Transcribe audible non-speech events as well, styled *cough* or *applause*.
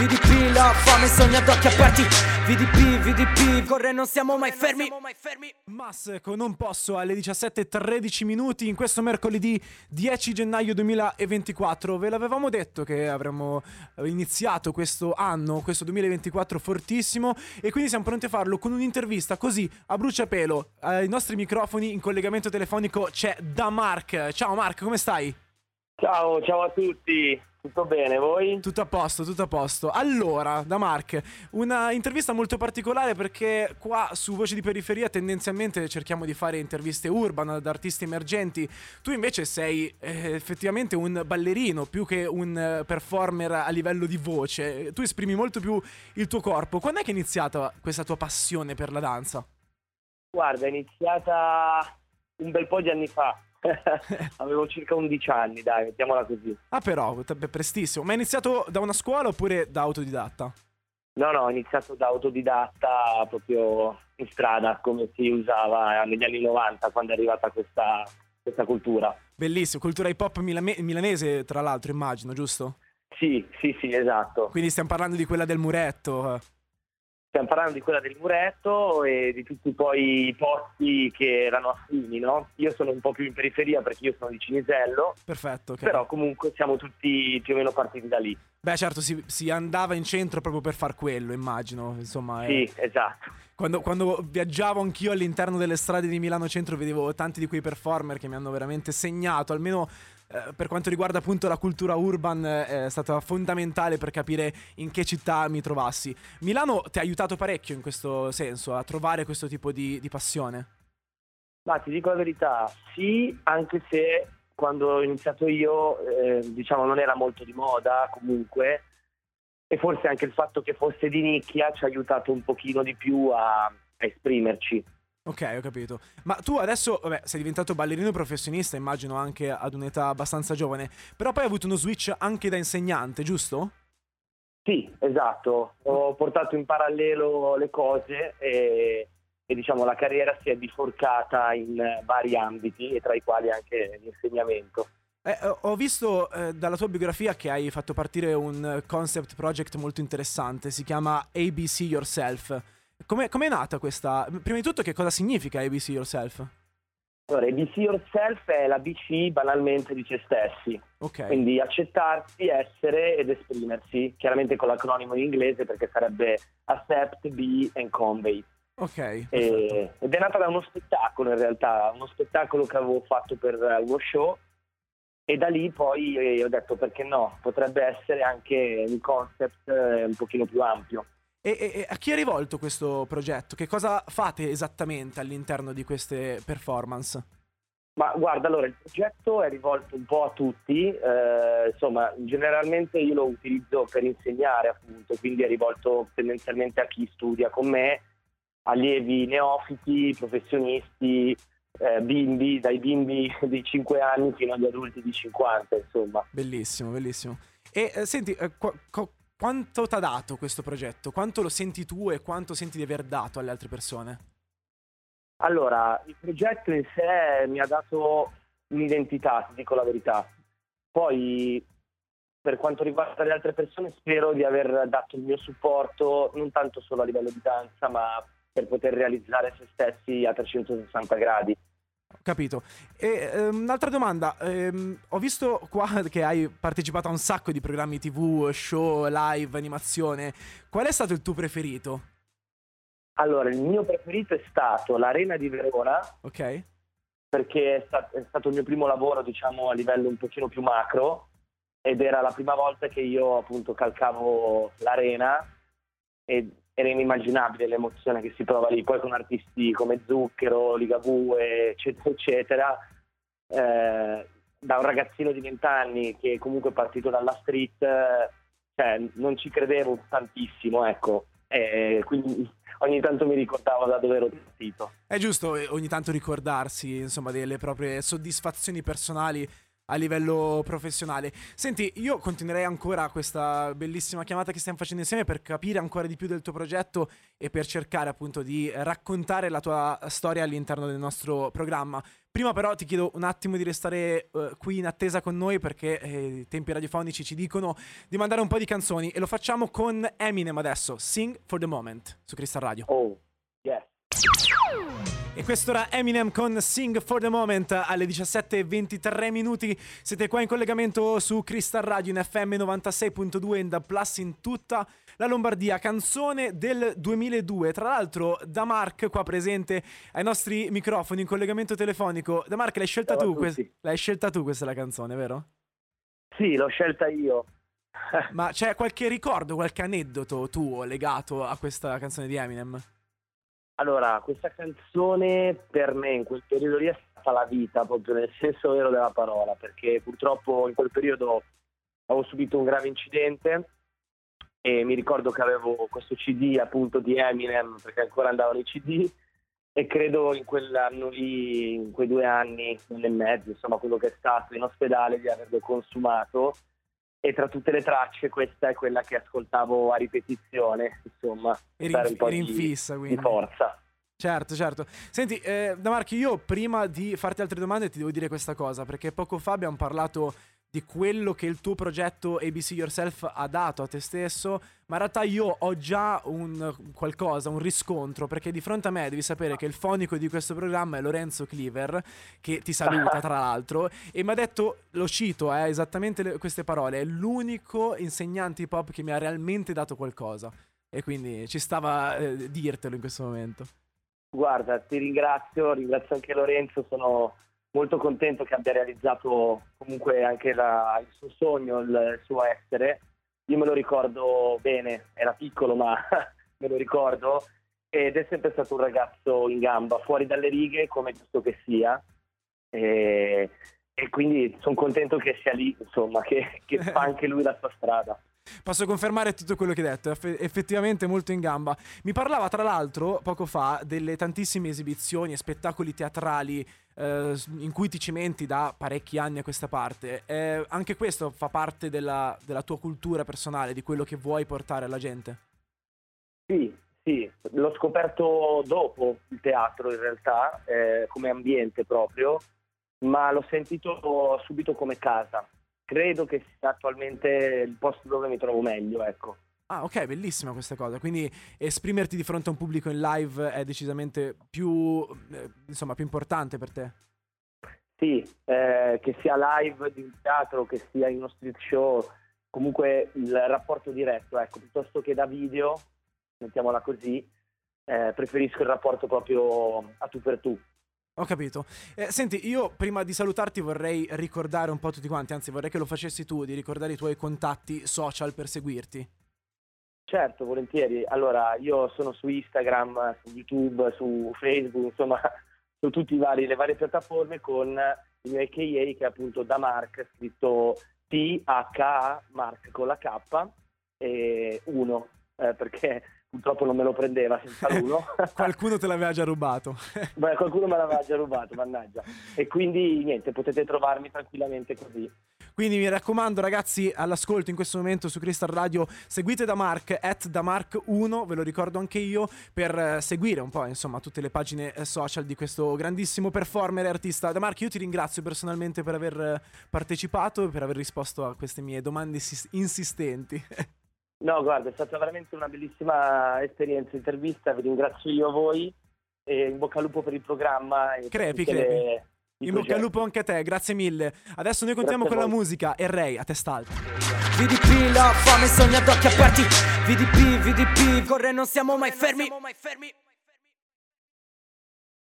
VDP, la fame sogna ad occhi aperti VDP, VDP, corre non siamo mai fermi Mass, ecco, non posso alle 17.13 minuti in questo mercoledì 10 gennaio 2024. Ve l'avevamo detto che avremmo iniziato questo anno, questo 2024 fortissimo e quindi siamo pronti a farlo con un'intervista così a bruciapelo. Ai nostri microfoni in collegamento telefonico c'è da Mark. Ciao Mark, come stai? Ciao, ciao a tutti. Tutto bene, voi? Tutto a posto, tutto a posto. Allora, da Mark, una intervista molto particolare perché qua su Voci di Periferia tendenzialmente cerchiamo di fare interviste urban ad artisti emergenti. Tu invece sei eh, effettivamente un ballerino più che un eh, performer a livello di voce. Tu esprimi molto più il tuo corpo. Quando è che è iniziata questa tua passione per la danza? Guarda, è iniziata un bel po' di anni fa. *laughs* Avevo circa 11 anni, dai, mettiamola così. Ah, però, prestissimo. Ma è iniziato da una scuola oppure da autodidatta? No, no, ho iniziato da autodidatta proprio in strada, come si usava negli anni 90, quando è arrivata questa, questa cultura. Bellissimo, cultura hip hop milame- milanese, tra l'altro, immagino, giusto? Sì, sì, sì, esatto. Quindi stiamo parlando di quella del muretto. Eh. Stiamo parlando di quella del muretto e di tutti poi i posti che erano affini, no? Io sono un po' più in periferia perché io sono di Cinisello. Perfetto, okay. Però comunque siamo tutti più o meno partiti da lì. Beh, certo, si, si andava in centro proprio per far quello, immagino. Insomma, sì, è... esatto. Quando, quando, viaggiavo anch'io all'interno delle strade di Milano Centro vedevo tanti di quei performer che mi hanno veramente segnato, almeno eh, per quanto riguarda appunto la cultura urban eh, è stata fondamentale per capire in che città mi trovassi. Milano ti ha aiutato parecchio in questo senso a trovare questo tipo di, di passione? Ma ti dico la verità, sì, anche se quando ho iniziato io eh, diciamo non era molto di moda comunque e forse anche il fatto che fosse di nicchia ci ha aiutato un pochino di più a, a esprimerci. Ok, ho capito. Ma tu adesso, vabbè, sei diventato ballerino professionista, immagino anche ad un'età abbastanza giovane, però poi hai avuto uno switch anche da insegnante, giusto? Sì, esatto. Ho portato in parallelo le cose e, e diciamo la carriera si è biforcata in vari ambiti e tra i quali anche l'insegnamento. Eh, ho visto eh, dalla tua biografia che hai fatto partire un concept project molto interessante, si chiama ABC Yourself. Come è nata questa? Prima di tutto, che cosa significa ABC Yourself? Allora, ABC Yourself è la BC banalmente di se stessi. Okay. Quindi accettarsi, essere ed esprimersi, chiaramente con l'acronimo in inglese perché sarebbe Accept, Be and Convey. Ok. E, ed è nata da uno spettacolo in realtà, uno spettacolo che avevo fatto per uno show e da lì poi eh, ho detto perché no, potrebbe essere anche un concept eh, un pochino più ampio. E, e, a chi è rivolto questo progetto? Che cosa fate esattamente all'interno di queste performance? Ma guarda, allora il progetto è rivolto un po' a tutti, eh, insomma, generalmente io lo utilizzo per insegnare appunto, quindi è rivolto tendenzialmente a chi studia con me, allievi neofiti, professionisti, eh, bimbi, dai bimbi di 5 anni fino agli adulti di 50, insomma. Bellissimo, bellissimo. E eh, senti, eh, qu- qu- quanto ti ha dato questo progetto? Quanto lo senti tu e quanto senti di aver dato alle altre persone? Allora, il progetto in sé mi ha dato un'identità, ti dico la verità. Poi, per quanto riguarda le altre persone, spero di aver dato il mio supporto, non tanto solo a livello di danza, ma per poter realizzare se stessi a 360 gradi. Capito. E um, un'altra domanda, um, ho visto qua *laughs* che hai partecipato a un sacco di programmi TV, show, live, animazione. Qual è stato il tuo preferito? Allora, il mio preferito è stato l'Arena di Verona. Ok. Perché è, stat- è stato il mio primo lavoro, diciamo, a livello un pochino più macro ed era la prima volta che io appunto calcavo l'arena e era inimmaginabile l'emozione che si prova lì, poi con artisti come Zucchero, Ligabue, eccetera, eccetera, eh, da un ragazzino di 20 anni che comunque è partito dalla street, eh, cioè, non ci credevo tantissimo, ecco, e quindi ogni tanto mi ricordavo da dove ero partito. È giusto eh, ogni tanto ricordarsi, insomma, delle proprie soddisfazioni personali a livello professionale. Senti, io continuerei ancora questa bellissima chiamata che stiamo facendo insieme per capire ancora di più del tuo progetto e per cercare appunto di raccontare la tua storia all'interno del nostro programma. Prima però ti chiedo un attimo di restare uh, qui in attesa con noi perché eh, i tempi radiofonici ci dicono di mandare un po' di canzoni e lo facciamo con Eminem adesso, Sing for the Moment su Crystal Radio. Oh, yes. E questo era Eminem con Sing for the Moment alle 17.23 minuti. Siete qua in collegamento su Crystal Radio in FM 96.2 in Da Plus in tutta la Lombardia. Canzone del 2002. Tra l'altro, da Mark qua presente ai nostri microfoni in collegamento telefonico. Da Mark l'hai scelta Ciao tu? Que- l'hai scelta tu questa la canzone, vero? Sì, l'ho scelta io. Ma c'è qualche ricordo, qualche aneddoto tuo legato a questa canzone di Eminem? Allora, questa canzone per me in quel periodo lì è stata la vita, proprio nel senso vero della parola, perché purtroppo in quel periodo avevo subito un grave incidente e mi ricordo che avevo questo CD appunto di Eminem, perché ancora andavano i CD, e credo in quell'anno lì, in quei due anni, e mezzo, insomma quello che è stato in ospedale, di averlo consumato e tra tutte le tracce questa è quella che ascoltavo a ripetizione, insomma, Eri, dare un po' di, fissa, di forza. Certo, certo. Senti, eh, Damarchi, io prima di farti altre domande ti devo dire questa cosa, perché poco fa abbiamo parlato di quello che il tuo progetto ABC Yourself ha dato a te stesso, ma in realtà io ho già un qualcosa, un riscontro, perché di fronte a me devi sapere che il fonico di questo programma è Lorenzo Cleaver, che ti saluta tra l'altro, e mi ha detto, lo cito, eh, esattamente le, queste parole, è l'unico insegnante hip hop che mi ha realmente dato qualcosa. E quindi ci stava eh, dirtelo in questo momento. Guarda, ti ringrazio, ringrazio anche Lorenzo, sono molto contento che abbia realizzato comunque anche la, il suo sogno, il, suo essere. Io me lo ricordo bene, era piccolo ma *laughs* me lo ricordo ed è sempre stato un ragazzo in gamba, fuori dalle righe come giusto che sia. E, e quindi sono contento che sia lì, insomma, che, che fa *laughs* anche lui la sua strada. Posso confermare tutto quello che hai detto, è effettivamente molto in gamba. Mi parlava tra l'altro poco fa delle tantissime esibizioni e spettacoli teatrali eh, in cui ti cimenti da parecchi anni a questa parte. Eh, anche questo fa parte della, della tua cultura personale, di quello che vuoi portare alla gente? Sì, sì, l'ho scoperto dopo il teatro in realtà, eh, come ambiente proprio, ma l'ho sentito subito come casa credo che sia attualmente il posto dove mi trovo meglio, ecco. Ah, ok, bellissima questa cosa. Quindi esprimerti di fronte a un pubblico in live è decisamente più, eh, insomma, più importante per te. Sì, eh, che sia live di un teatro, che sia in uno street show, comunque il rapporto diretto, ecco, piuttosto che da video, mettiamola così, eh, preferisco il rapporto proprio a tu per tu. Ho capito. Eh, senti, io prima di salutarti vorrei ricordare un po' tutti quanti, anzi vorrei che lo facessi tu, di ricordare i tuoi contatti social per seguirti. Certo, volentieri. Allora, io sono su Instagram, su YouTube, su Facebook, insomma, *laughs* su tutte le varie piattaforme con il mio AKA che è appunto da Mark, scritto T-H-A, Mark con la K, e 1, eh, perché purtroppo non me lo prendeva *laughs* senza l'uno. qualcuno te l'aveva già rubato. Beh, qualcuno me l'aveva già rubato, mannaggia. E quindi niente, potete trovarmi tranquillamente così. Quindi mi raccomando ragazzi all'ascolto in questo momento su Crystal Radio seguite da Mark at da Mark 1 ve lo ricordo anche io per eh, seguire un po' insomma tutte le pagine eh, social di questo grandissimo performer e artista da Mark io ti ringrazio personalmente per aver eh, partecipato e per aver risposto a queste mie domande insistenti *laughs* No, guarda, è stata veramente una bellissima esperienza, intervista, vi ringrazio io a voi e in bocca al lupo per il programma. E crepi, crepi. Le, in bocca al lupo anche a te, grazie mille. Adesso noi continuiamo con la musica e Ray a testa alta. VDP, la fame sogna ad occhi aperti. VDP, VDP, corre non siamo mai fermi.